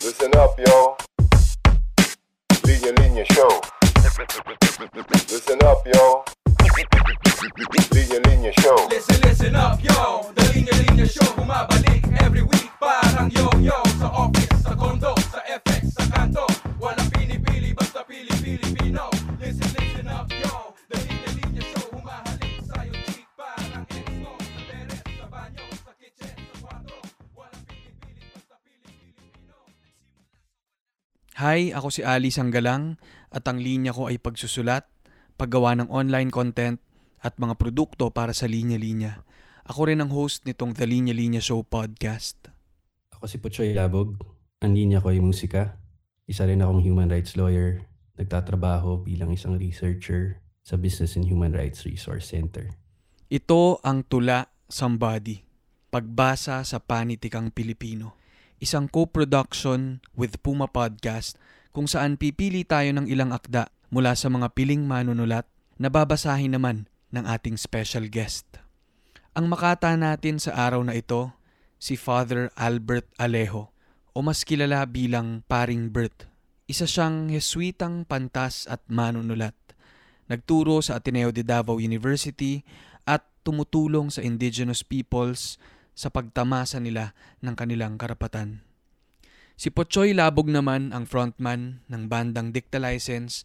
Listen up, yo. Linya Linya Show. Listen up, yo. Linya Linya Show. Listen, listen up, yo The Linya Linya Show bumabalik every week Parang yo-yo Sa office, Hi, ako si Ali Sanggalang at ang linya ko ay pagsusulat, paggawa ng online content at mga produkto para sa Linya Linya. Ako rin ang host nitong The Linya Linya Show podcast. Ako si Puchoy Labog. Ang linya ko ay musika. Isa rin akong human rights lawyer. Nagtatrabaho bilang isang researcher sa Business and Human Rights Resource Center. Ito ang Tula Somebody, pagbasa sa panitikang Pilipino. Isang co-production with Puma Podcast kung saan pipili tayo ng ilang akda mula sa mga piling manunulat na babasahin naman ng ating special guest. Ang makata natin sa araw na ito, si Father Albert Alejo o mas kilala bilang Paring Bert. Isa siyang Jesuitang pantas at manunulat. Nagturo sa Ateneo de Davao University at tumutulong sa indigenous peoples sa pagtamasa nila ng kanilang karapatan. Si Pochoy Labog naman ang frontman ng bandang Dicta License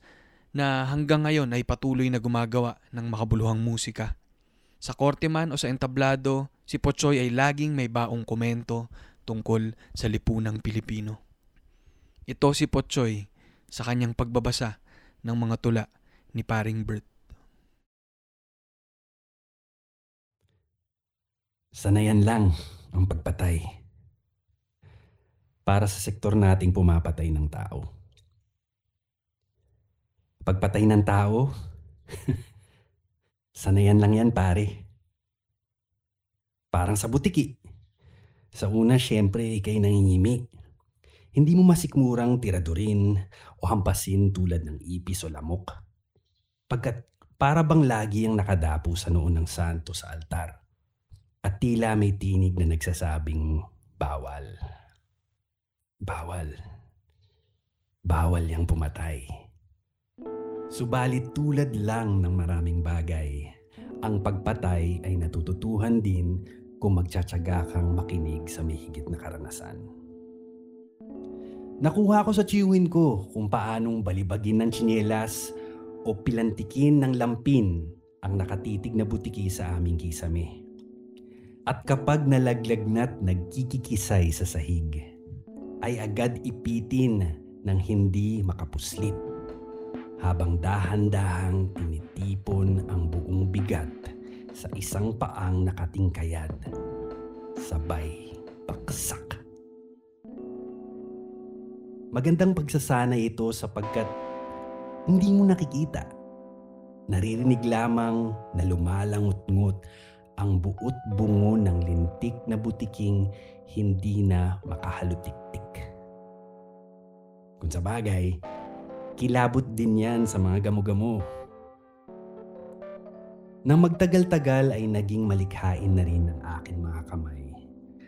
na hanggang ngayon ay patuloy na gumagawa ng makabuluhang musika. Sa korte man o sa entablado, si Pochoy ay laging may baong komento tungkol sa lipunang Pilipino. Ito si Pochoy sa kanyang pagbabasa ng mga tula ni Paring Bert. Sanayan lang ang pagpatay. Para sa sektor nating pumapatay ng tao. Pagpatay ng tao, sanayan lang yan pare. Parang sa butiki. Sa una, syempre, ikay nangingimi. Hindi mo masikmurang tiradurin o hampasin tulad ng ipis o lamok. Pagkat para bang lagi ang nakadapo sa noon ng santo sa altar. At tila may tinig na nagsasabing bawal. Bawal. Bawal yang pumatay. Subalit tulad lang ng maraming bagay, ang pagpatay ay natututuhan din kung magtsatsaga kang makinig sa mahigit na karanasan. Nakuha ko sa chiwin ko kung paanong balibagin ng tsinelas o pilantikin ng lampin ang nakatitig na butiki sa aming kisame. At kapag nalaglag na't nagkikikisay sa sahig, ay agad ipitin ng hindi makapuslit habang dahan-dahang tinitipon ang buong bigat sa isang paang nakatingkayad. Sabay paksak. Magandang pagsasanay ito sapagkat hindi mo nakikita. Naririnig lamang na lumalangot-ngot ang buot bungo ng lintik na butiking hindi na makahalutiktik. Kung sa bagay, kilabot din yan sa mga gamo-gamo. Nang magtagal-tagal ay naging malikhain na rin ang aking mga kamay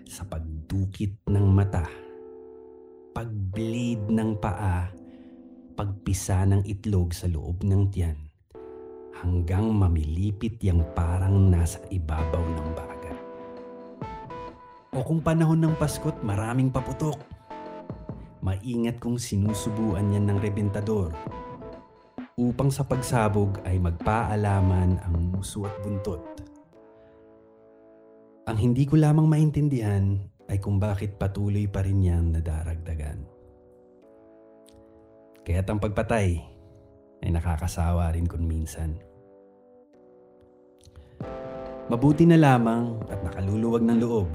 sa pagdukit ng mata, pagblade ng paa, pagpisa ng itlog sa loob ng tiyan, hanggang mamilipit yang parang nasa ibabaw ng bagat. O kung panahon ng Pasko't maraming paputok, maingat kong sinusubuan yan ng rebentador upang sa pagsabog ay magpaalaman ang muso at buntot. Ang hindi ko lamang maintindihan ay kung bakit patuloy pa rin niyang nadaragdagan. Kaya't ang pagpatay ay nakakasawa rin kung minsan. Mabuti na lamang at nakaluluwag ng loob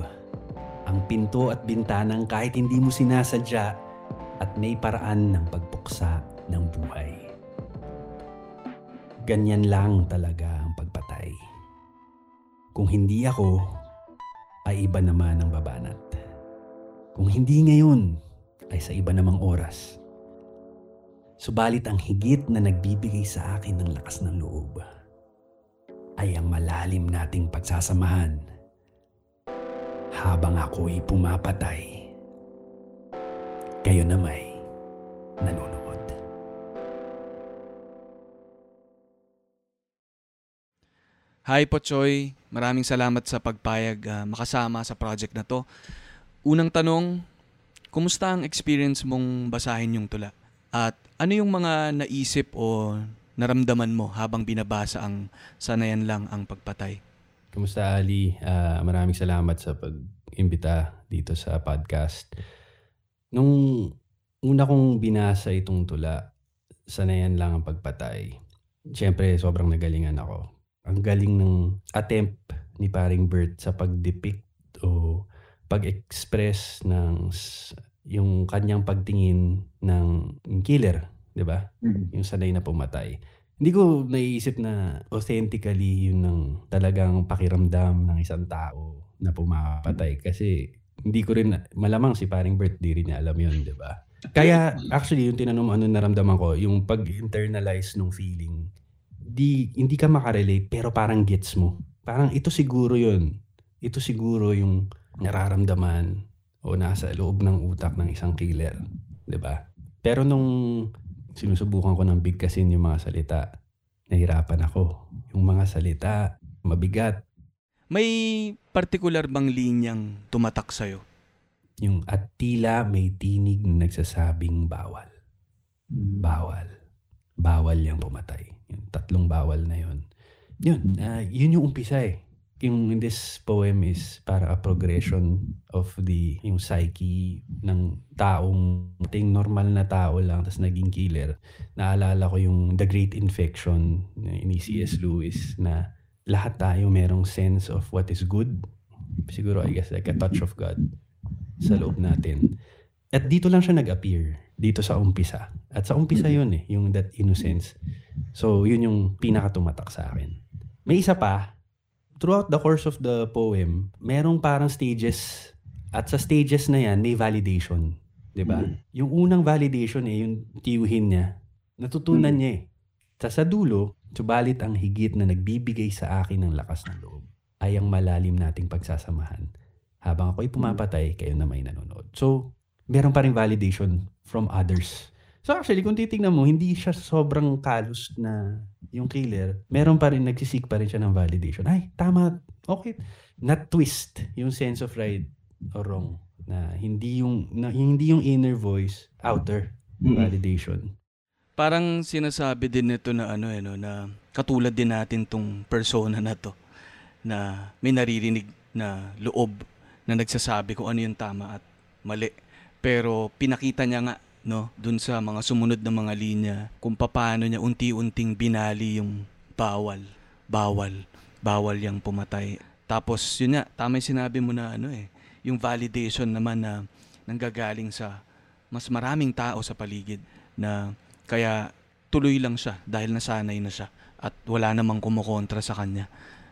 ang pinto at bintanang kahit hindi mo sinasadya at may paraan ng pagpuksa ng buhay. Ganyan lang talaga ang pagpatay. Kung hindi ako, ay iba naman ang babanat. Kung hindi ngayon, ay sa iba namang oras. Subalit ang higit na nagbibigay sa akin ng lakas ng loob ay ang malalim nating pagsasamahan habang ako'y pumapatay kayo na may nanonood. Hi po Choy, maraming salamat sa pagpayag ah, makasama sa project na to. Unang tanong, kumusta ang experience mong basahin yung tula? At ano yung mga naisip o naramdaman mo habang binabasa ang sanayan lang ang pagpatay? Kumusta Ali? Ah, maraming salamat sa pag-imbita dito sa podcast. Nung una kong binasa itong tula, sanayan lang ang pagpatay. Siyempre, sobrang nagalingan ako. Ang galing ng attempt ni paring Bert sa pag-depict o pag-express ng yung kanyang pagtingin ng ng killer, 'di ba? Yung sanay na pumatay. Hindi ko naiisip na authentically yun ng talagang pakiramdam ng isang tao na pumapatay kasi hindi ko rin malamang si paring Bert di rin niya alam yun, 'di ba? Kaya actually yung tinanong mo ano naramdaman ko, yung pag-internalize ng feeling, di hindi ka makarelate pero parang gets mo. Parang ito siguro yun. Ito siguro yung nararamdaman o nasa loob ng utak ng isang killer, 'di ba? Pero nung sinusubukan ko ng bigkasin yung mga salita, nahirapan ako. Yung mga salita, mabigat. May particular bang linyang tumatak sa'yo? Yung at tila may tinig na nagsasabing bawal. Bawal. Bawal yung pumatay. Yung tatlong bawal na yun. Yun, ah, yun yung umpisa eh. Yung in this poem is para a progression of the yung psyche ng taong ting normal na tao lang tapos naging killer. Naalala ko yung The Great Infection ni C.S. Lewis na lahat tayo merong sense of what is good. Siguro I guess like a touch of God sa loob natin. At dito lang siya nag-appear. Dito sa umpisa. At sa umpisa yun eh, yung that innocence. So, yun yung pinakatumatak sa akin. May isa pa, throughout the course of the poem, merong parang stages. At sa stages na yan, may validation. 'Di ba? Yung unang validation eh, yung tiyuhin niya. Natutunan niya eh. Sa sa dulo, subalit ang higit na nagbibigay sa akin ng lakas ng loob ay ang malalim nating pagsasamahan. Habang ako'y pumapatay, kayo na may nanonood. So, meron pa rin validation from others. So actually, kung titingnan mo, hindi siya sobrang kalos na yung killer. Meron pa rin, nagsisik pa rin siya ng validation. Ay, tama, okay. Not twist yung sense of right or wrong. Na hindi yung, na, hindi yung inner voice, outer validation. Parang sinasabi din nito na ano eh, no, na katulad din natin tong persona na to na may naririnig na loob na nagsasabi kung ano yung tama at mali. Pero pinakita niya nga no dun sa mga sumunod na mga linya kung paano niya unti-unting binali yung bawal, bawal, bawal yung pumatay. Tapos yun nga, tama yung sinabi mo na ano eh, yung validation naman na nanggagaling sa mas maraming tao sa paligid na kaya tuloy lang siya dahil nasanay na siya at wala namang kumukontra sa kanya.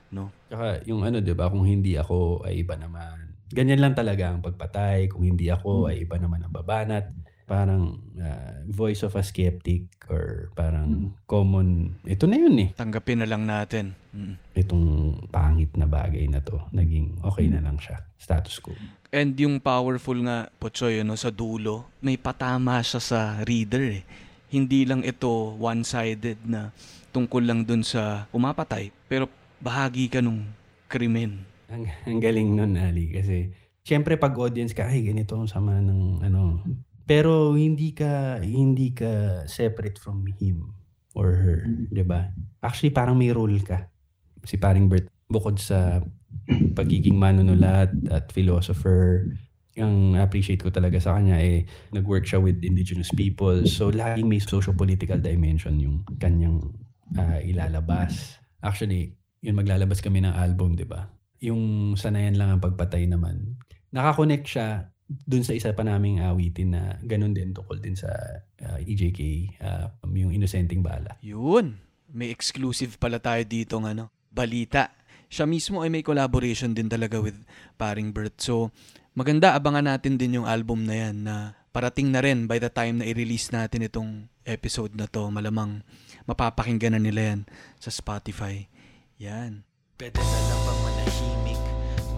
No? Tsaka yung ano, di ba, kung hindi ako ay iba naman. Ganyan lang talaga ang pagpatay. Kung hindi ako ay iba naman ang babanat. Parang ah, voice of a skeptic or parang common. Ito na yun eh. Tanggapin na lang natin. Mm. Itong pangit na bagay na to. Naging okay na lang siya. Status quo. And yung powerful nga, Pochoy, ano, sa dulo, may patama siya sa reader eh. Hindi lang ito one-sided na tungkol lang dun sa umapatay, pero bahagi ka nung krimen. Ang, ang galing nun, Ali. Kasi, syempre pag audience ka, ay, ganito ang sama ng ano. Pero hindi ka, hindi ka separate from him or her. 'di ba Actually, parang may role ka. Si paring Bert, bukod sa pagiging manunulat at philosopher, ang appreciate ko talaga sa kanya eh, nag-work siya with indigenous people. So, laging may socio-political dimension yung kanyang ah, ilalabas. Actually, yun maglalabas kami ng album, di ba? Yung sanayan lang ang pagpatay naman. Nakakonect siya dun sa isa pa naming awitin na ganun din tukol din sa ah, EJK, ah, yung Innocenting Bala. Yun. May exclusive pala tayo dito ng ano, balita. Siya mismo ay may collaboration din talaga with Paring Bert. So, maganda abangan natin din yung album na yan na parating na rin by the time na i-release natin itong episode na to. Malamang mapapakinggan na nila yan sa Spotify. Yan. Pwede na lang bang manahimik?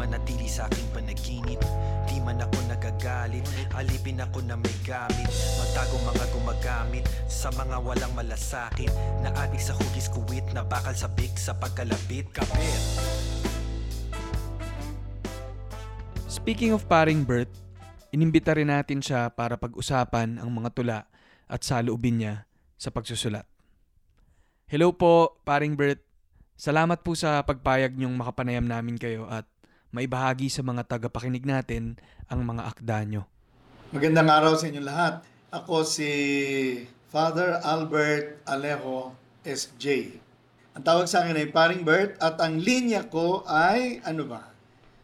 Manatili sa aking panaginip. Di man ako nagagalit Alipin ako na may gamit. Magtago mga gumagamit Sa mga walang malasakit. Na adik sa hugis kuwit Na bakal sa big sa pagkalapit. Kapit! Speaking of paring Bert, inimbita rin natin siya para pag-usapan ang mga tula at saloobin niya sa pagsusulat. Hello po, paring Bert. Salamat po sa pagpayag niyong makapanayam namin kayo at maibahagi sa mga tagapakinig natin ang mga akda nyo. Magandang araw sa inyo lahat. Ako si Father Albert Alejo SJ. Ang tawag sa akin ay Paring Bert at ang linya ko ay ano ba?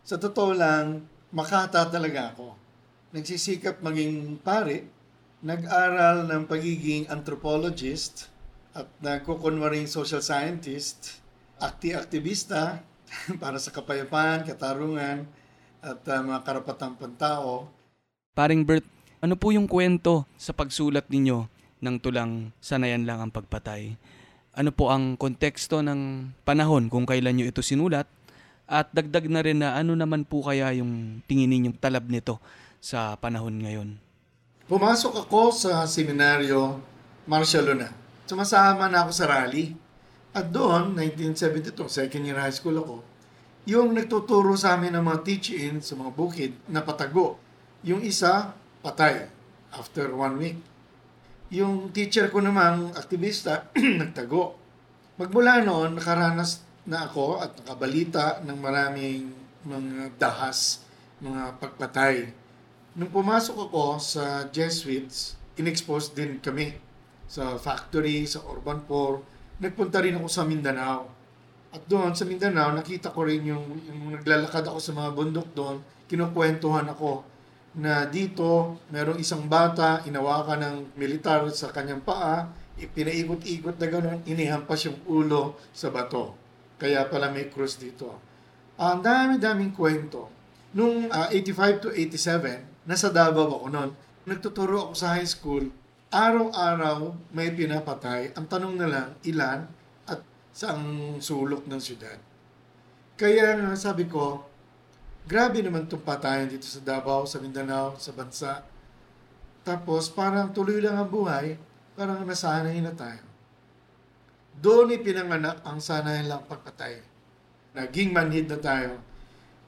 Sa totoo lang, makata talaga ako. Nagsisikap maging pare, nag-aral ng pagiging anthropologist at nagkukunwaring social scientist, akti-aktivista para sa kapayapaan, katarungan at uh, mga karapatang pantao Paring Bert, ano po yung kwento sa pagsulat ninyo ng tulang sanayan lang ang pagpatay? Ano po ang konteksto ng panahon kung kailan nyo ito sinulat? At dagdag na rin na ano naman po kaya yung tingin ninyong talab nito sa panahon ngayon? Pumasok ako sa seminaryo Marcia Luna. Sumasama na ako sa rally. At doon, 1972, second year high school ako, yung nagtuturo sa amin ng mga teach-in sa mga bukid na patago. Yung isa, patay after one week. Yung teacher ko namang aktivista, nagtago. Magmula noon, nakaranas na ako at nakabalita ng maraming mga dahas, mga pagpatay. Nung pumasok ako sa Jesuits, inexpose din kami sa factory, sa urban poor. Nagpunta rin ako sa Mindanao. At doon sa Mindanao, nakita ko rin yung, yung naglalakad ako sa mga bundok doon, kinukwentuhan ako na dito merong isang bata, inawakan ng militar sa kanyang paa, pinaikot-ikot na gano'n, inihampas yung ulo sa bato. Kaya pala may cross dito. Ang dami-daming kwento. Nung ah, 85 to 87, nasa Davao ako noon. Nagtuturo ako sa high school. Araw-araw may pinapatay. Ang tanong na lang, ilan at saang sulok ng syudad. Kaya nga sabi ko, grabe naman itong patayan dito sa Davao, sa Mindanao, sa bansa. Tapos parang tuloy lang ang buhay, parang nasanay na tayo. Doon ipinanganak ang sanay lang pagpatay. Naging manhid na tayo.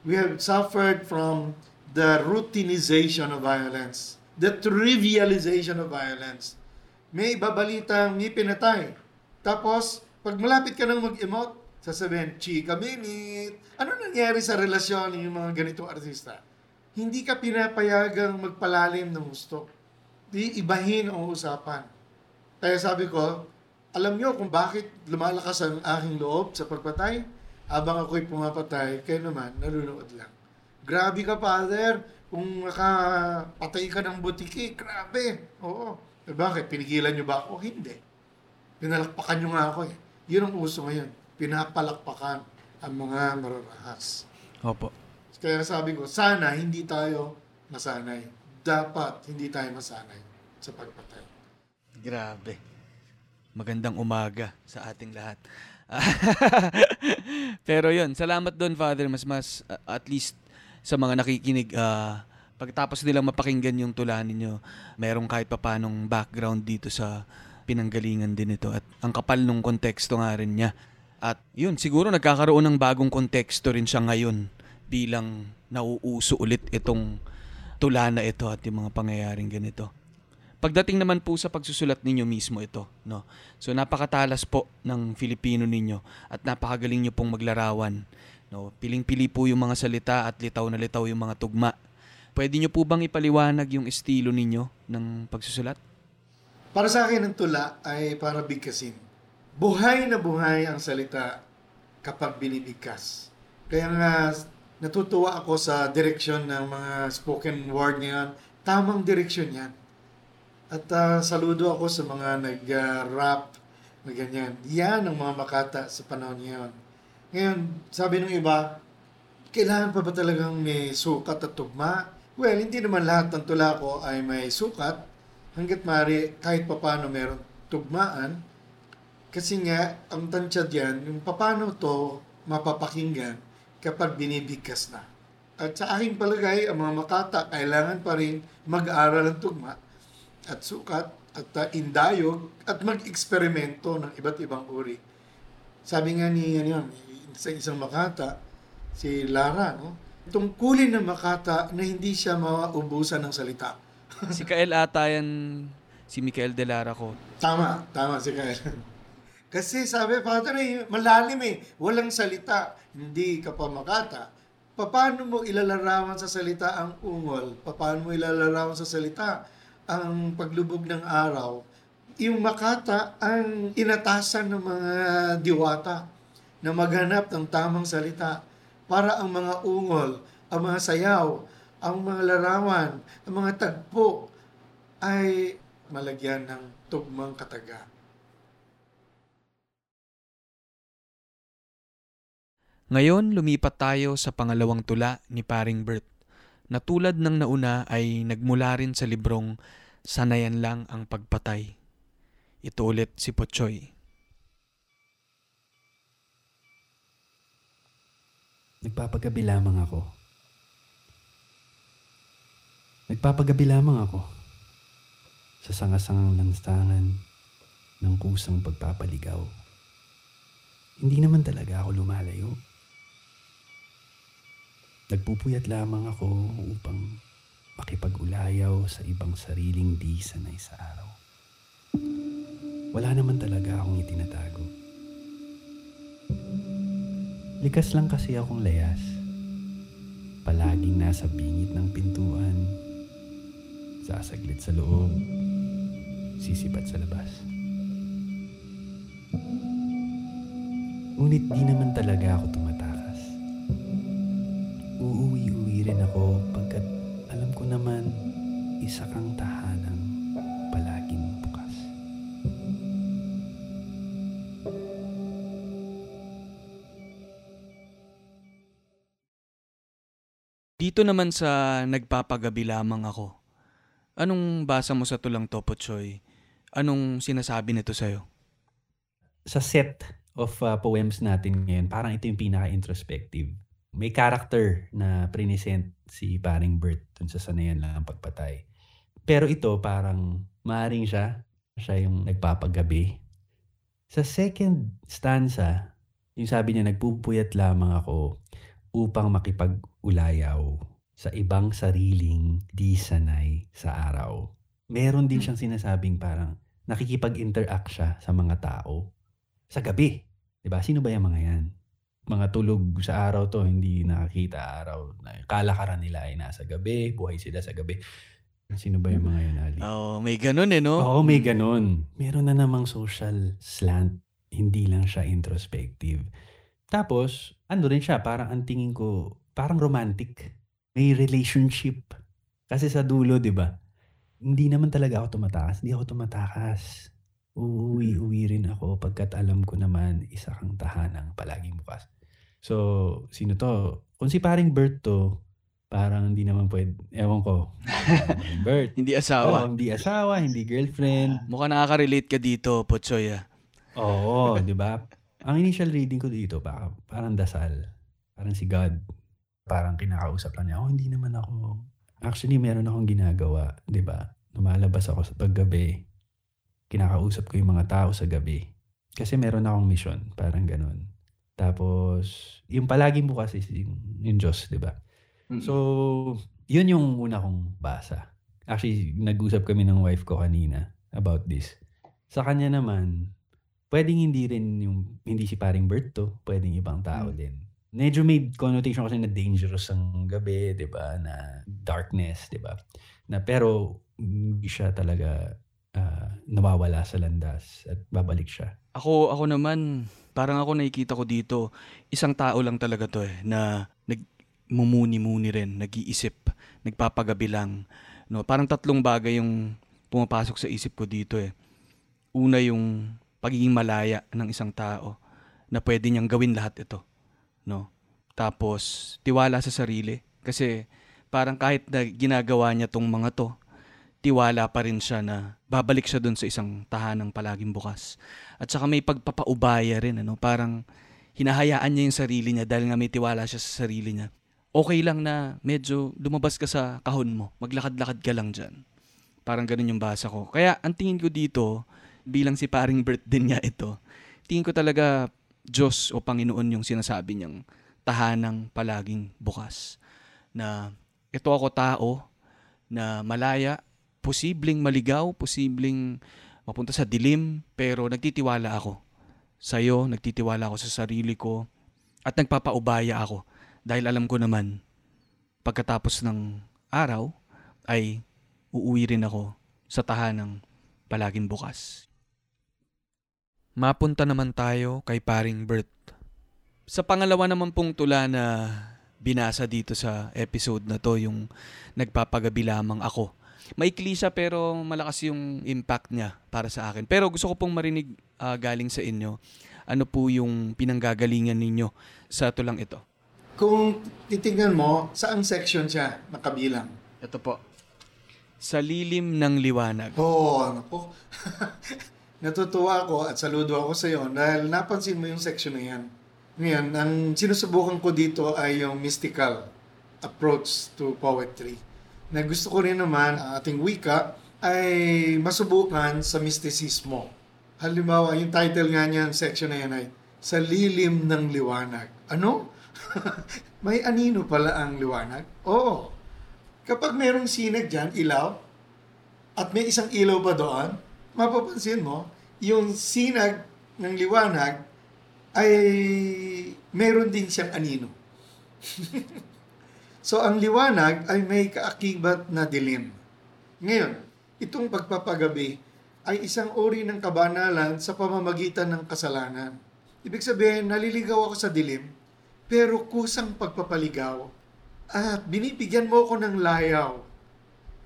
We have suffered from the routinization of violence, the trivialization of violence. May ibabalitang may pinatay. Tapos, pag malapit ka nang mag-emote, sasabihin, chika minute. Ano nangyari sa relasyon ng mga ganitong artista? Hindi ka pinapayagang magpalalim ng gusto. Di ibahin ang usapan. Kaya sabi ko, alam nyo kung bakit lumalakas ang aking loob sa pagpatay? Habang ako'y pumapatay, kayo naman, nanonood lang. Grabe ka, Father. Kung nakapatay ka ng butiki, grabe. Oo. Eh, bakit? Pinigilan nyo ba ako? Hindi. Pinalakpakan nyo nga ako eh. Yun ang uso ngayon. Pinapalakpakan ang mga mararahas. Opo. Kaya sabi ko, sana hindi tayo masanay. Dapat hindi tayo masanay sa pagpatay. Grabe. Magandang umaga sa ating lahat. Pero yun, salamat doon Father, mas mas uh, at least sa mga nakikinig ah, pagtapos nilang mapakinggan yung tula ninyo, merong kahit papanong background dito sa pinanggalingan din ito at ang kapal nung konteksto nga rin niya. At yun, siguro nagkakaroon ng bagong konteksto rin siya ngayon bilang nauuso ulit itong tula na ito at yung mga pangyayaring ganito. Pagdating naman po sa pagsusulat ninyo mismo ito, no. So napakatalas po ng Filipino ninyo at napakagaling niyo pong maglarawan, no. Piling-pili po yung mga salita at litaw na litaw yung mga tugma. Pwede niyo po bang ipaliwanag yung estilo ninyo ng pagsusulat? Para sa akin, ang tula ay para bigkasin. Buhay na buhay ang salita kapag binibigkas. Kaya nga, natutuwa ako sa direksyon ng mga spoken word ngayon. Tamang direksyon yan. At ah, saludo ako sa mga nag-rap na ganyan. Yan ang mga makata sa panahon ngayon. Ngayon, sabi ng iba, kailangan pa ba talagang may sukat at tugma? Well, hindi naman lahat ng tula ko ay may sukat. Hanggat mari, kahit papano meron tugmaan. Kasi nga, ang tansya diyan, yung papano to mapapakinggan kapag binibigkas na. At sa aking palagay, ang mga makata kailangan pa rin mag-aral ng tugma at sukat at uh, indayog at mag-eksperimento ng iba't ibang uri. Sabi nga ni ano, yan, sa isang makata, si Lara, no? tungkulin ng makata na hindi siya maubusan ng salita. Si Kael ata yan, si Mikael De Lara ko. Tama, tama si Kyle. Kasi sabi, Father, eh, malalim eh. Walang salita. Hindi ka pa makata. Paano mo ilalarawan sa salita ang ungol? Paano mo ilalarawan sa salita ang paglubog ng araw? Yung makata ang inatasan ng mga diwata na maghanap ng tamang salita para ang mga ungol, ang mga sayaw, ang mga larawan, ang mga tagpo ay malagyan ng tugmang kataga. Ngayon, lumipat tayo sa pangalawang tula ni Paring Bert, na tulad ng nauna ay nagmula rin sa librong Sanayan lang ang pagpatay. Ito ulit si Pochoy. Nagpapagabi lamang ako. Nagpapagabi lamang ako sa sangasangang lanstangan ng kusang pagpapaligaw. Hindi naman talaga ako lumalayo. Nagpupuyat lamang ako upang makipag-ulayaw sa ibang sariling di sanay sa araw. Wala naman talaga akong itinatago. Likas lang kasi akong layas. Palaging nasa bingit ng pintuan. Sasaglit sa loob. Sisipat sa labas. Ngunit di naman talaga ako tumatakas. Uuwi-uwi rin ako pagkat alam ko naman isa kang tahanang Dito naman sa nagpapagabi lamang ako. Anong basa mo sa tulang to, Pochoy? Anong sinasabi nito sa'yo? Sa set of uh, poems natin ngayon, parang ito yung pinaka-introspective. May character na present si paring Bert dun sa sanayan lang ang pagpatay. Pero ito parang maaring siya, siya yung nagpapagabi. Sa second stanza, yung sabi niya, nagpupuyat lamang ako upang makipag-ulayaw sa ibang sariling di sanay sa araw. Meron din siyang sinasabing parang nakikipag-interact siya sa mga tao sa gabi. 'Di ba? Sino ba yung mga yan? Mga tulog sa araw to, hindi nakakita araw. Kalakaran nila ay nasa gabi, buhay sila sa gabi. Sino ba yung mga yun, Ali? Oh, may ganun eh, no? Oo, may ganun. Meron na namang social slant. Hindi lang siya introspective. Tapos, ano rin siya, parang ang tingin ko, parang romantic. May relationship. Kasi sa dulo, di ba? Hindi naman talaga ako tumatakas. Hindi ako tumatakas. Uuwi-uwi rin ako pagkat alam ko naman isa kang tahanang palaging bukas. So, sino to? Kung si paring Bert to, parang hindi naman pwede, ewan ko. Bert. Hindi asawa. hindi asawa, hindi girlfriend. Mukhang nakaka-relate ka dito, Pochoy. Oo, di ba? Ang initial reading ko dito, parang, parang dasal. Parang si God. Parang kinakausap lang niya, oh, hindi naman ako. Actually, meron akong ginagawa, di ba? Lumalabas ako sa paggabi. Kinakausap ko yung mga tao sa gabi. Kasi meron akong mission, parang ganun. Tapos, yung palaging bukas is yung, yung Diyos, di ba? So, yun yung una kong basa. Actually, nag-usap kami ng wife ko kanina about this. Sa kanya naman, pwedeng hindi rin yung, hindi si paring Bert to, pwedeng ibang tao din. Medyo may connotation kasi na dangerous ang gabi, di ba? Na darkness, di ba? Na pero, hindi siya talaga ah, nawawala sa landas at babalik siya. Ako, ako naman, parang ako nakikita ko dito, isang tao lang talaga to eh, na nagmumuni-muni rin, nag-iisip, nagpapagabi lang. No, parang tatlong bagay yung pumapasok sa isip ko dito eh. Una yung pagiging malaya ng isang tao na pwede niyang gawin lahat ito. No? Tapos, tiwala sa sarili. Kasi parang kahit na ginagawa niya tong mga to, tiwala pa rin siya na babalik siya dun sa isang tahanang palaging bukas. At saka may pagpapaubaya rin, ano? Parang hinahayaan niya yung sarili niya dahil nga may tiwala siya sa sarili niya. okay lang na medyo lumabas ka sa kahon mo. Maglakad-lakad ka lang dyan. Parang ganun yung basa ko. Kaya ang tingin ko dito, bilang si paring Bert din niya ito, tingin ko talaga Diyos o Panginoon yung sinasabi niyang tahanang palaging bukas. Na ito ako tao na malaya, posibleng maligaw, posibleng mapunta sa dilim, pero nagtitiwala ako sa iyo, nagtitiwala ako sa sarili ko, at nagpapaubaya ako dahil alam ko naman pagkatapos ng araw ay uuwi rin ako sa tahanang palaging bukas. Mapunta naman tayo kay paring Bert. Sa pangalawa naman pong tula na binasa dito sa episode na to, yung nagpapagabi lamang ako. Maikli siya pero malakas yung impact niya para sa akin. Pero gusto ko pong marinig ah, galing sa inyo ano po yung pinanggagalingan ninyo sa tulang ito. Kung titignan mo, saang section siya nakabilang? Ito po. Sa lilim ng liwanag. Oo, oh, ano po. Natutuwa ako at saludo ako sa iyo dahil napansin mo yung section na yan. Ngayon, ang sinusubukan ko dito ay yung mystical approach to poetry. Na gusto ko rin naman ang ating wika ay masubukan sa mysticismo. Halimbawa, yung title nga niya, section na yan ay Sa Lilim ng Liwanag. Ano? May anino pala ang liwanag? Oo. Kapag merong sinag dyan, ilaw, at may isang ilaw pa doon, mapapansin mo, yung sinag ng liwanag ay meron din siyang anino. so, ang liwanag ay may kaakibat na dilim. Ngayon, itong pagpapagabi ay isang uri ng kabanalan sa pamamagitan ng kasalanan. Ibig sabihin, naliligaw ako sa dilim, pero kusang pagpapaligaw at binibigyan mo ako ng layaw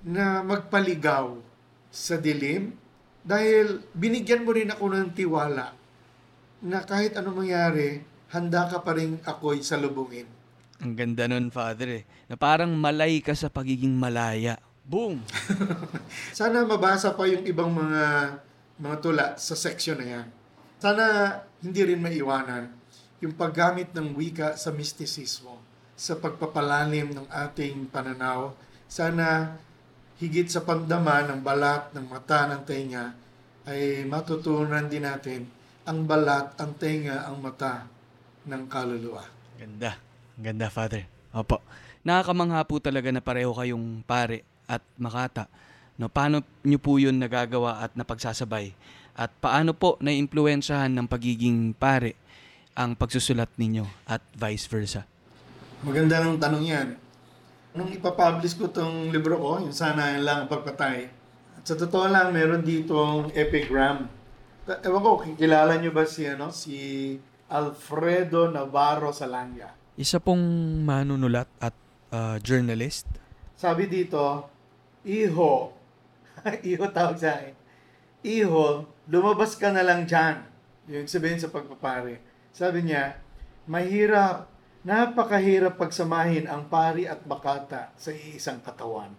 na magpaligaw sa dilim dahil binigyan mo rin ako ng tiwala na kahit anong mangyari, handa ka pa rin ako'y salubungin. Ang ganda nun, Father eh. Na parang malay ka sa pagiging malaya. Boom! Sana mabasa pa yung ibang mga mga tula sa section na yan. Sana hindi rin maiwanan yung paggamit ng wika sa mistisismo, sa pagpapalalim ng ating pananaw. Sana higit sa pandama ng balat ng mata ng tenga ay matutunan din natin ang balat, ang tenga, ang mata ng kaluluwa. Ganda. Ganda, Father. Opo. Nakakamangha po talaga na pareho kayong pare at makata. No, paano nyo po yun nagagawa at napagsasabay? At paano po naiimpluwensyahan ng pagiging pare ang pagsusulat ninyo at vice versa? Maganda ng tanong yan. Nung ipapublish ko tong libro ko, yung sana yan lang ang pagpatay, at sa totoo lang, meron ditong epigram. Ewan ko, kilala nyo ba si, ano, si Alfredo Navarro Salanga? Isa pong manunulat at ah, journalist. Sabi dito, Iho, Iho tawag sa akin, Iho, lumabas ka na lang dyan. Yung sabihin sa pagpapare. Sabi niya, mahirap, napakahirap pagsamahin ang pari at bakata sa iisang katawan.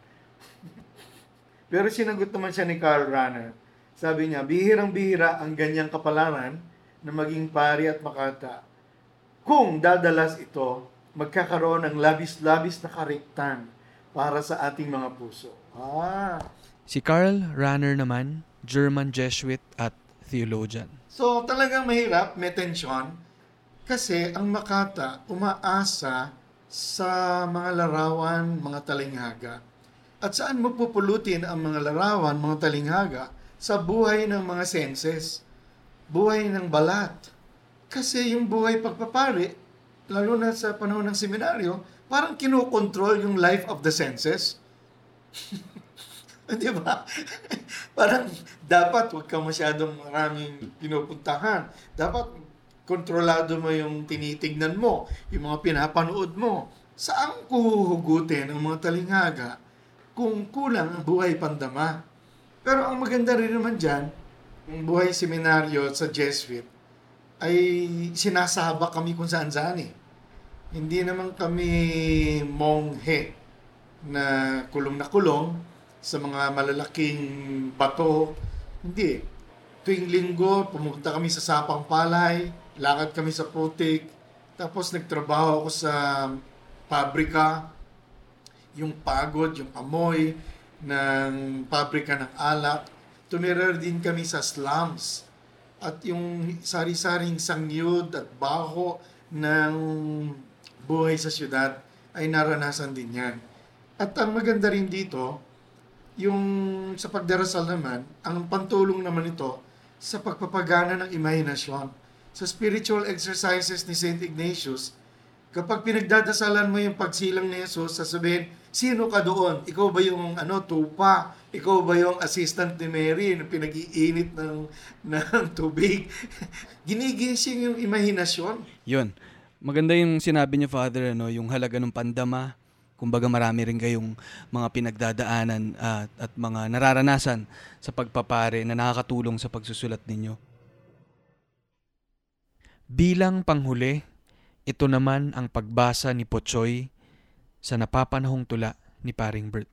Pero sinagot naman siya ni Carl Runner. Sabi niya, bihirang-bihira ang ganyang kapalaran na maging pari at makata. Kung dadalas ito, magkakaroon ng labis-labis na kariktan para sa ating mga puso. Ah, Si Karl Rahner naman, German Jesuit at theologian. So talagang mahirap, may tensyon. Kasi ang Makata umaasa sa mga larawan, mga talinghaga. At saan mo pupulutin ang mga larawan, mga talinghaga? Sa buhay ng mga senses. Buhay ng balat. Kasi yung buhay pagpapari, lalo na sa panahon ng seminaryo, parang kinokontrol yung life of the senses. Di ba? Parang dapat huwag ka masyadong maraming pinupuntahan. Dapat kontrolado mo yung tinitignan mo, yung mga pinapanood mo. Saan ko huhugutin ang mga talinghaga kung kulang ang buhay pandama? Pero ang maganda rin naman dyan, yung buhay seminaryo sa Jesuit, ay sinasaba kami kung saan saan eh. Hindi naman kami monghe na kulong na kulong sa mga malalaking bato. Hindi. Tuwing linggo, pumunta kami sa Sapang Palay, lakad kami sa Putik, tapos nagtrabaho ako sa pabrika, yung pagod, yung amoy ng pabrika ng alak. Tumira din kami sa slums. At yung sari-saring sangyud at baho ng buhay sa syudad ay naranasan din yan. At ang maganda rin dito, yung sa pagdarasal naman, ang pantulong naman ito sa pagpapagana ng imahinasyon. Sa spiritual exercises ni St. Ignatius, kapag pinagdadasalan mo yung pagsilang ni Jesus, sasabihin, sino ka doon? Ikaw ba yung ano, tupa? Ikaw ba yung assistant ni Mary na pinag-iinit ng, ng tubig? Ginigising yung imahinasyon. Yun. Maganda yung sinabi niyo, Father, ano, yung halaga ng pandama. Kumbaga marami rin kayong mga pinagdadaanan at, at mga nararanasan sa pagpapare na nakakatulong sa pagsusulat ninyo. Bilang panghuli, ito naman ang pagbasa ni Pochoy sa napapanahong tula ni Paring Bert.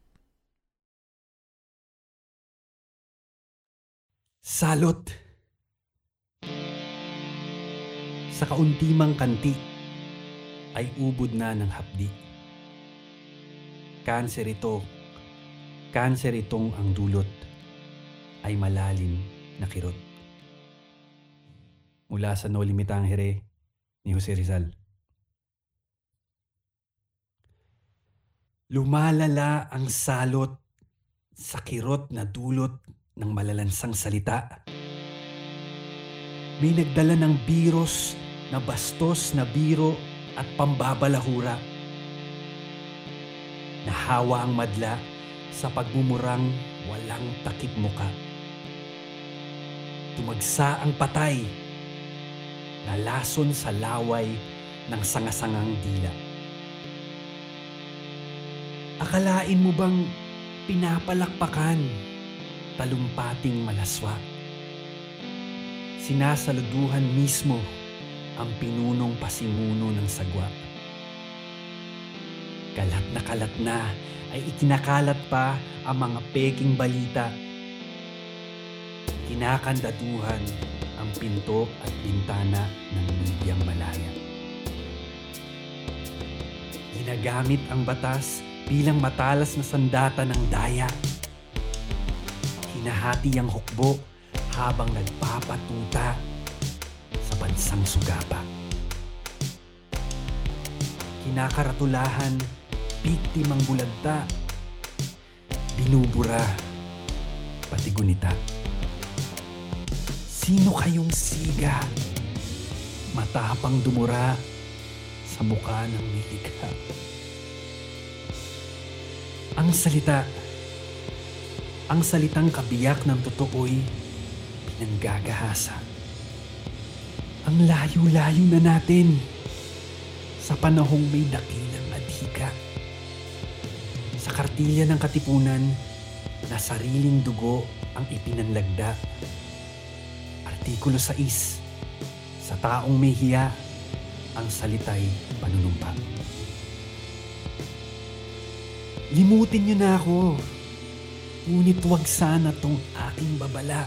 Salot! Sa kauntimang kanti ay ubod na ng hapdi. Kanser ito, kanser itong ang dulot ay malalim na kirot. Mula sa No Limitang Here ni Jose Rizal. Lumalala ang salot sa kirot na dulot ng malalansang salita. May nagdala ng biros na bastos na biro at pambabalahura. Nahawa ang madla sa pagmumurang walang takip muka. Tumagsa ang patay, nalason sa laway ng sangasangang dila. Akalain mo bang pinapalakpakan, talumpating malaswa? Sinasaluduhan mismo ang pinunong pasimuno ng sagwa. Kalat na kalat na ay ikinakalat pa ang mga peking balita. Kinakandaduhan ang pinto at bintana ng medyang malaya. Ginagamit ang batas bilang matalas na sandata ng daya. Hinahati ang hukbo habang nagpapatuta sa bansang sugapa. Kinakaratulahan, biktimang bulagta, binubura, pati gunita. Sino kayong siga? Matapang dumura sa mukha ng nilikha. Ang salita, ang salitang kabiyak ng totoo'y pinanggagahasa. Ang layo-layo na natin sa panahong may dakilang adhika. Sa kartilya ng katipunan na sariling dugo ang ipinanlagda. Artikulo 6. Sa taong may hiya, ang salita'y panunumpa. Limutin niyo na ako. Ngunit huwag sana tong aking babala.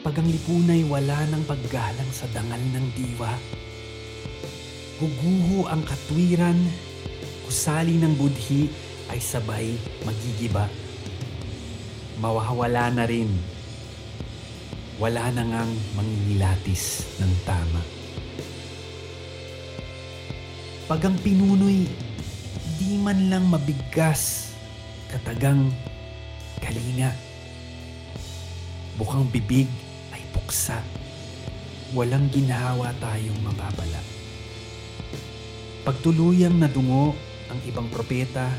Pag ang lipunay wala ng paggalang sa dangal ng diwa, guguho ang katwiran, kusali ng budhi ay sabay magigiba. Mawawala na rin. Wala na ngang mangingilatis ng tama. Pag ang pinunoy di man lang mabigkas, katagang kalinga. Bukang bibig ay buksa. Walang ginhawa tayong mababala. Pagtuluyang nadungo ang ibang propeta,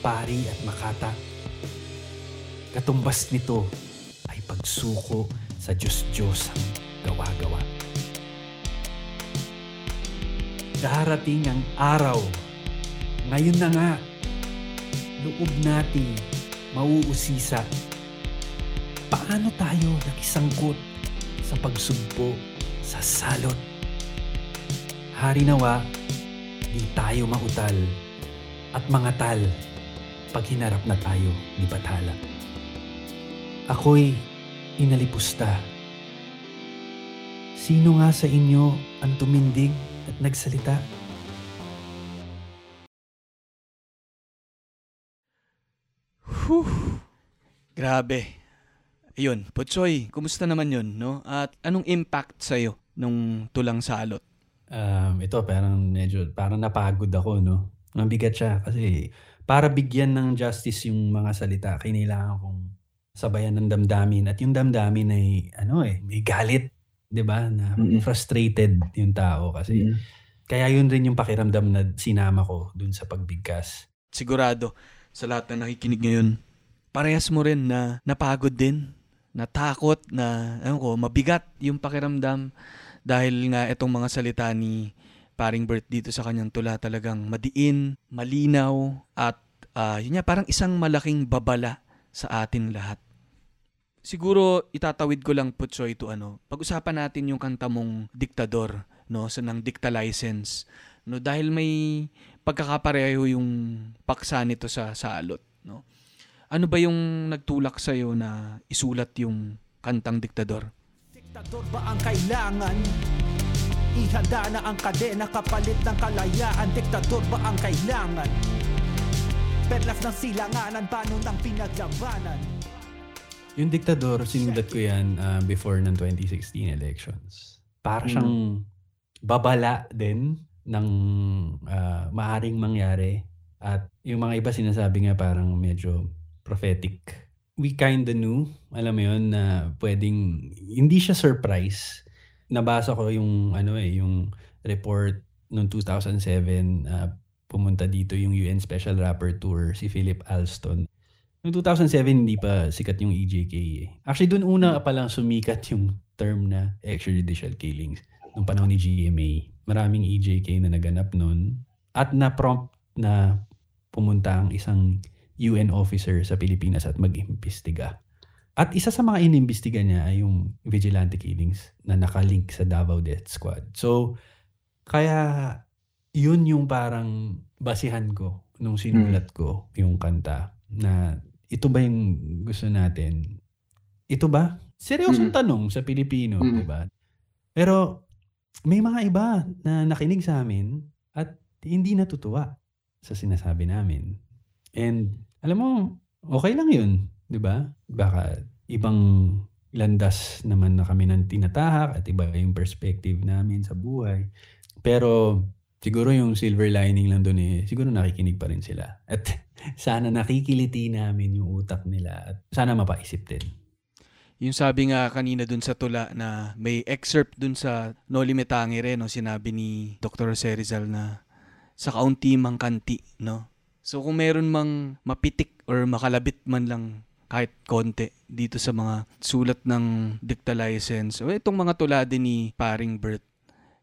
pari at makata. Katumbas nito ay pagsuko sa Diyos-Diyos ang gawa-gawa. Darating ang araw ngayon na nga, loob natin mauusisa. Paano tayo nakisangkot sa pagsugpo sa salot? Hari nawa, di tayo mautal at mga tal pag hinarap na tayo ni Bathala. Ako'y inalipusta. Sino nga sa inyo ang tumindig at nagsalita? Whew. Grabe. Ayun, Potsoy, kumusta naman yun, no? At anong impact sa'yo nung tulang salot? Um, ito, parang medyo, parang napagod ako, no? Ang siya kasi para bigyan ng justice yung mga salita, kailangan kong sabayan ng damdamin at yung damdamin ay ano eh, may galit, 'di ba? Na Mm-mm. frustrated yung tao kasi kaya yun rin yung pakiramdam na sinama ko dun sa pagbigkas. Sigurado, sa lahat na nakikinig ngayon, parehas mo rin na napagod din, natakot, na, ano ko, mabigat yung pakiramdam dahil nga itong mga salita ni paring Bert dito sa kanyang tula talagang madiin, malinaw, at ah, yun nga, parang isang malaking babala sa atin lahat. Siguro itatawid ko lang Putsoy to ano. Pag-usapan natin yung kanta mong Diktador, no, sa ng Dicta License. No, dahil may pagkakapareho yung paksa nito sa salot, no. Ano ba yung nagtulak sa na isulat yung kantang Diktador? Diktador ba ang kailangan? Ihanda na ang kadena kapalit ng kalayaan Diktador ba ang kailangan? Perlas ng silanganan, paano ng pinaglabanan? Yung diktador, sinulat ko yan uh, before ng 2016 elections. Para siyang babala din ng uh, maaring mangyari. At yung mga iba sinasabi nga parang medyo prophetic. We kinda knew, alam mo yun, na pwedeng, hindi siya surprise. Nabasa ko yung, ano eh, yung report noong 2007, uh, pumunta dito yung UN Special Rapper Tour, si Philip Alston. Noong 2007, hindi pa sikat yung EJK. eh. Actually, doon una pa lang sumikat yung term na extrajudicial killings. Nung panahon ni GMA. Maraming EJK na naganap noon. At na-prompt na pumunta ang isang UN officer sa Pilipinas at mag-imbestiga. At isa sa mga inimbestiga niya ay yung vigilante killings na nakalink sa Davao Death Squad. So, kaya yun yung parang basihan ko nung sinulat ko yung kanta na ito ba yung gusto natin? Ito ba? Seryosong tanong sa Pilipino, Mm. di ba? Pero may mga iba na nakinig sa amin at hindi natutuwa sa sinasabi namin. And alam mo, okay lang yun, di ba? Baka ibang landas naman na kami ng tinatahak at iba yung perspective namin sa buhay. Pero siguro yung silver lining lang doon eh, siguro nakikinig pa rin sila. At sana nakikiliti namin yung utak nila at sana mapaisip din. Yung sabi nga kanina dun sa tula na may excerpt dun sa No Limitangi rin, no, sinabi ni Dr. Jose Rizal na sa kaunti mang kanti, no? So kung meron mang mapitik or makalabit man lang kahit konti dito sa mga sulat ng dicta license, o itong mga tula din ni Paring Bert,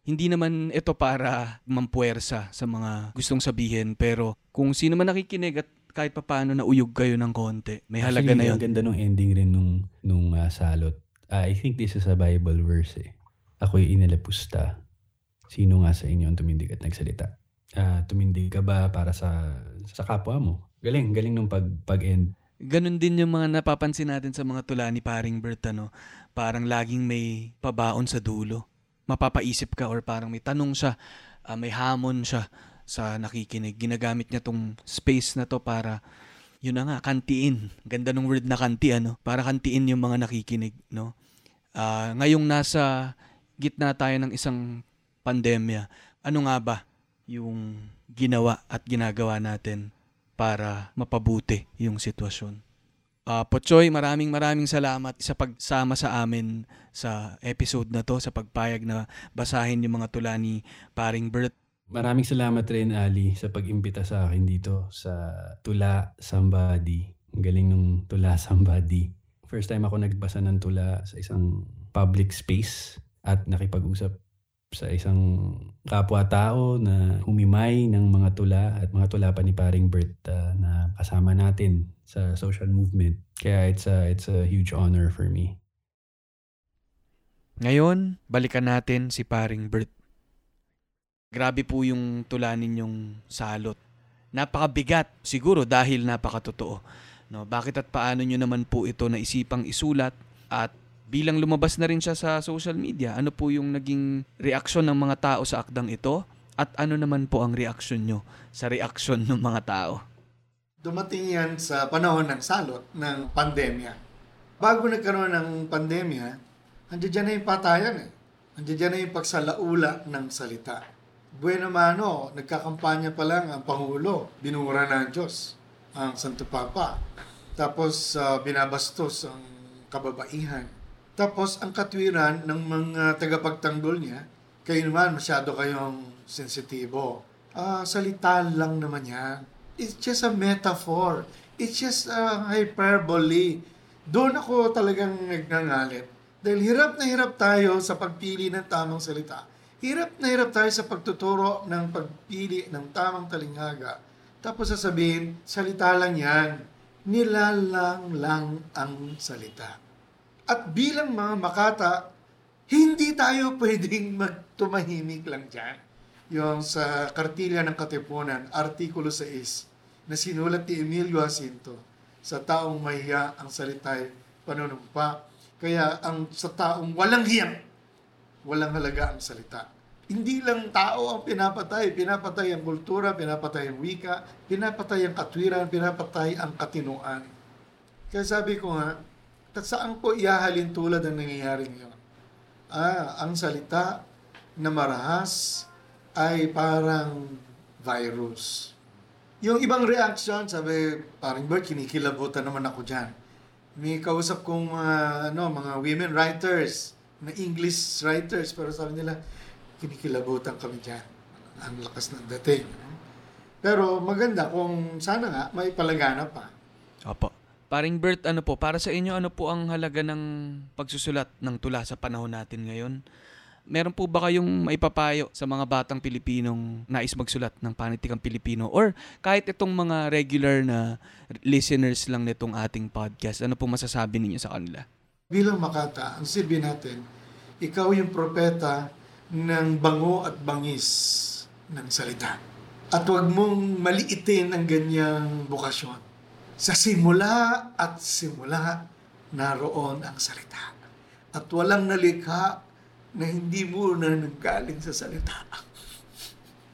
hindi naman ito para mampuwersa sa mga gustong sabihin, pero kung sino man nakikinig at kahit papaano na uyog kayo ng konti, may halaga Actually, na yun. Ang ganda nung ending rin nung, nung ah, salot. Ah, I think this is a Bible verse eh. Ako'y inalapusta. Sino nga sa inyo ang tumindig at nagsalita? Ah, tumindig ka ba para sa sa kapwa mo? Galing, galing nung pag, pag-end. Ganon din yung mga napapansin natin sa mga tula ni Paring Bert, ano? Parang laging may pabaon sa dulo. Mapapaisip ka or parang may tanong siya, ah, may hamon siya sa nakikinig. Ginagamit niya tong space na to para, yun na nga, kantiin. Ganda ng word na kanti, ano? Para kantiin yung mga nakikinig, no? Ah, ngayong nasa gitna tayo ng isang pandemya, ano nga ba yung ginawa at ginagawa natin para mapabuti yung sitwasyon. Ah, Pochoy, maraming maraming salamat sa pagsama sa amin sa episode na to, sa pagpayag na basahin yung mga tula ni Paring Bert. Maraming salamat rin, Ali, sa pag-imbita sa akin dito sa Tula Somebody. Ang galing nung Tula Somebody. First time ako nagbasa ng tula sa isang public space at nakipag-usap sa isang kapwa-tao na humimay ng mga tula at mga tula pa ni Paring Bert ah, na kasama natin sa social movement. Kaya it's a, it's a huge honor for me. Ngayon, balikan natin si Paring Bert. Grabe po yung tula ninyong salot. Napakabigat, siguro dahil napakatotoo. No, bakit at paano nyo naman po ito naisipang isulat at bilang lumabas na rin siya sa social media, ano po yung naging reaksyon ng mga tao sa akdang ito? At ano naman po ang reaksyon nyo sa reaksyon ng mga tao? Dumating yan sa panahon ng salot ng pandemya. Bago nagkaroon ng pandemya, andiyan dyan na yung patayan eh. Andiyan dyan na yung pagsalaula ng salita. Bueno mano, nagkakampanya pa lang ang Pangulo. Binura na ang Diyos, ang Santo Papa. Tapos ah, binabastos ang kababaihan. Tapos ang katwiran ng mga tagapagtanggol niya, kayo naman masyado kayong sensitibo. Ah, salita lang naman yan. It's just a metaphor. It's just a hyperbole. Doon ako talagang nagngangalit. Dahil hirap na hirap tayo sa pagpili ng tamang salita. Hirap na hirap tayo sa pagtuturo ng pagpili ng tamang talinghaga. Tapos sasabihin, salita lang yan. Nilalang lang ang salita. At bilang mga makata, hindi tayo pwedeng magtumahimik lang dyan. Yung sa Kartilya ng Katipunan, Artikulo 6, na sinulat ni Emilio Jacinto, sa taong mahiya ang salita'y panunumpa. Kaya ang sa taong walang hiyang, walang halaga ang salita. Hindi lang tao ang pinapatay. Pinapatay ang kultura, pinapatay ang wika, pinapatay ang katwiran, pinapatay ang katinuan. Kaya sabi ko nga, saan ko ihahalin tulad ang nangyayari ngayon? Ah, ang salita na marahas ay parang virus. Yung ibang reaction, sabi, parang Bert, kinikilabutan naman ako dyan. May kausap kong mga, ano, mga women writers, na English writers, pero sabi nila, kinikilabutan kami dyan. Ang lakas ng dating. Pero maganda kung sana nga may palagana pa. Opo. Paring Bert, ano po, para sa inyo, ano po ang halaga ng pagsusulat ng tula sa panahon natin ngayon? Meron po ba kayong maipapayo sa mga batang Pilipinong nais magsulat ng panitikang Pilipino? Or kahit itong mga regular na listeners lang nitong ating podcast, ano po masasabi ninyo sa kanila? Bilang Makata, ang silbi natin, ikaw yung propeta ng bango at bangis ng salita. At huwag mong maliitin ang ganyang bukasyon. Sa simula at simula, naroon ang salita. At walang nalikha na hindi mo na nanggaling sa salita.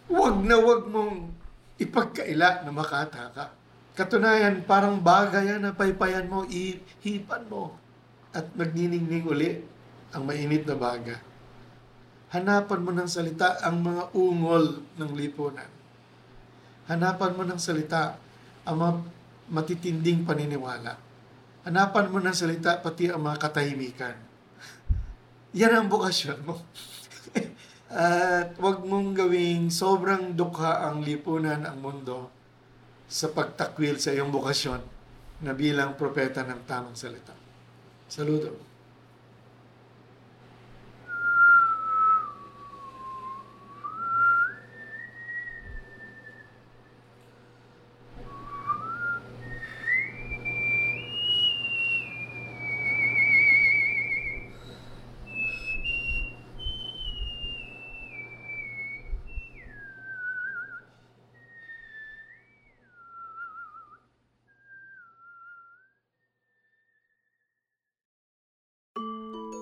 Huwag na huwag mong ipagkaila na makata ka. Katunayan, parang bagay yan na paypayan mo, ihipan mo. At magniningning uli ang mainit na baga. Hanapan mo ng salita ang mga ungol ng lipunan. Hanapan mo ng salita ang mga matitinding paniniwala. Hanapan mo ng salita pati ang mga katahimikan. Yan ang bukasyon mo. At huwag mong gawing sobrang dukha ang lipunan, ang mundo sa pagtakwil sa iyong bukasyon na bilang propeta ng tamang salita. Saludo.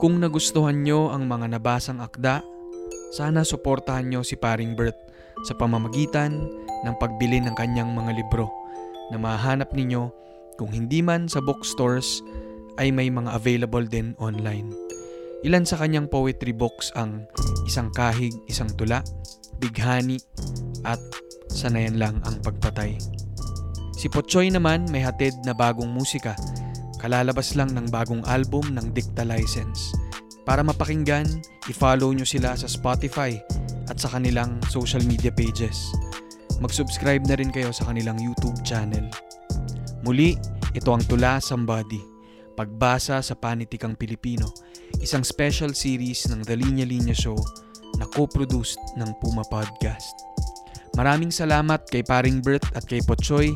Kung nagustuhan nyo ang mga nabasang akda, sana suportahan nyo si Paring Bert sa pamamagitan ng pagbili ng kanyang mga libro na mahanap ninyo kung hindi man sa bookstores ay may mga available din online. Ilan sa kanyang poetry books ang Isang Kahig, Isang Tula, Bighani, at Sanayan Lang ang Pagpatay. Si Potsoy naman may hatid na bagong musika Kalalabas lang ng bagong album ng Dicta License. Para mapakinggan, i-follow nyo sila sa Spotify at sa kanilang social media pages. Mag-subscribe na rin kayo sa kanilang YouTube channel. Muli, ito ang Tula Somebody, pagbasa sa panitikang Pilipino, isang special series ng The Linya Linya Show na co-produced ng Puma Podcast. Maraming salamat kay Paring Bert at kay Potsoy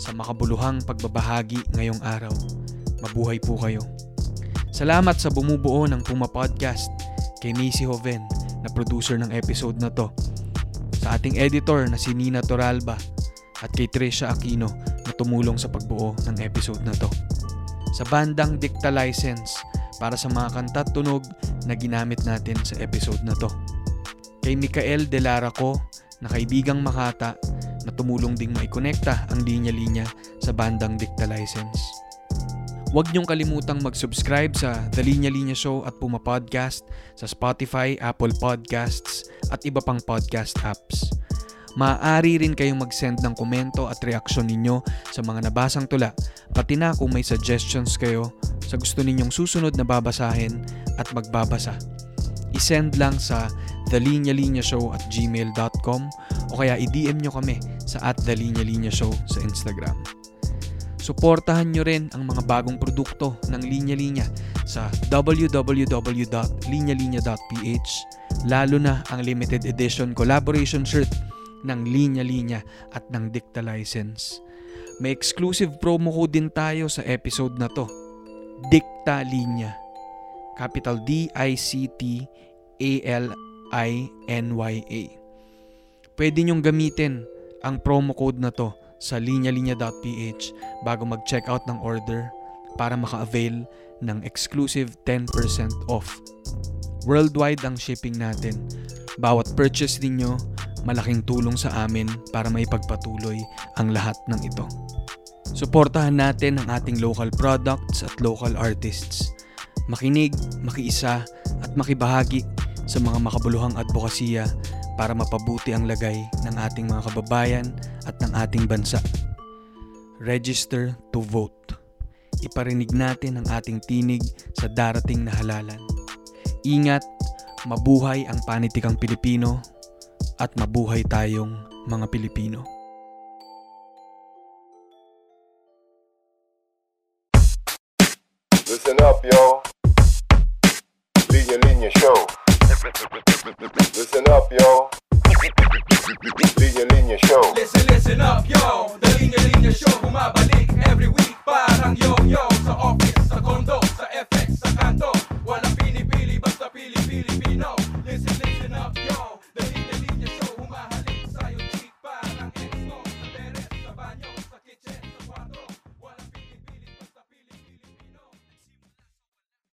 sa makabuluhang pagbabahagi ngayong araw. Mabuhay po kayo. Salamat sa bumubuo ng Puma Podcast kay Macy Hoven na producer ng episode na to. Sa ating editor na si Nina Toralba at kay Trisha Aquino na tumulong sa pagbuo ng episode na to. Sa bandang Dicta License para sa mga kanta at tunog na ginamit natin sa episode na to. Kay Mikael De Lara ko na kaibigang Makata na tumulong ding maikonekta ang linya-linya sa bandang Dicta License. Huwag niyong kalimutang mag-subscribe sa The Linya Linya Show at Puma Podcast sa Spotify, Apple Podcasts at iba pang podcast apps. Maaari rin kayong mag-send ng komento at reaksyon ninyo sa mga nabasang tula, pati na kung may suggestions kayo sa gusto ninyong susunod na babasahin at magbabasa. I-send lang sa thelinyalinyashow at gmail.com o kaya i-DM nyo kami sa at The Linya Linya Show sa Instagram. Suportahan nyo rin ang mga bagong produkto ng Linya Linya sa www.linyalinya.ph lalo na ang limited edition collaboration shirt ng Linya Linya at ng Dicta License. May exclusive promo code din tayo sa episode na to. Dicta Linya. Capital D-I-C-T-A-L-I-N-Y-A. Pwede nyong gamitin ang promo code na to sa linyalinya.ph bago mag-checkout ng order para maka-avail ng exclusive 10% off. Worldwide ang shipping natin. Bawat purchase ninyo, malaking tulong sa amin para maipagpatuloy ang lahat ng ito. Suportahan natin ang ating local products at local artists. Makinig, makiisa at makibahagi sa mga makabuluhang advokasya para mapabuti ang lagay ng ating mga kababayan at ng ating bansa. Register to vote. Iparinig natin ang ating tinig sa darating na halalan. Ingat, mabuhay ang panitikang Pilipino at mabuhay tayong mga Pilipino. Listen up, yo. Linya Linya Show. Listen up, yo. Linya Linya Show. Listen, listen up, yo. The Linya Linya Show bumabalik every week. Parang yo-yo sa office, sa condo, sa FX, sa kanto. Walang pinipili, basta pili-pili Pinoy.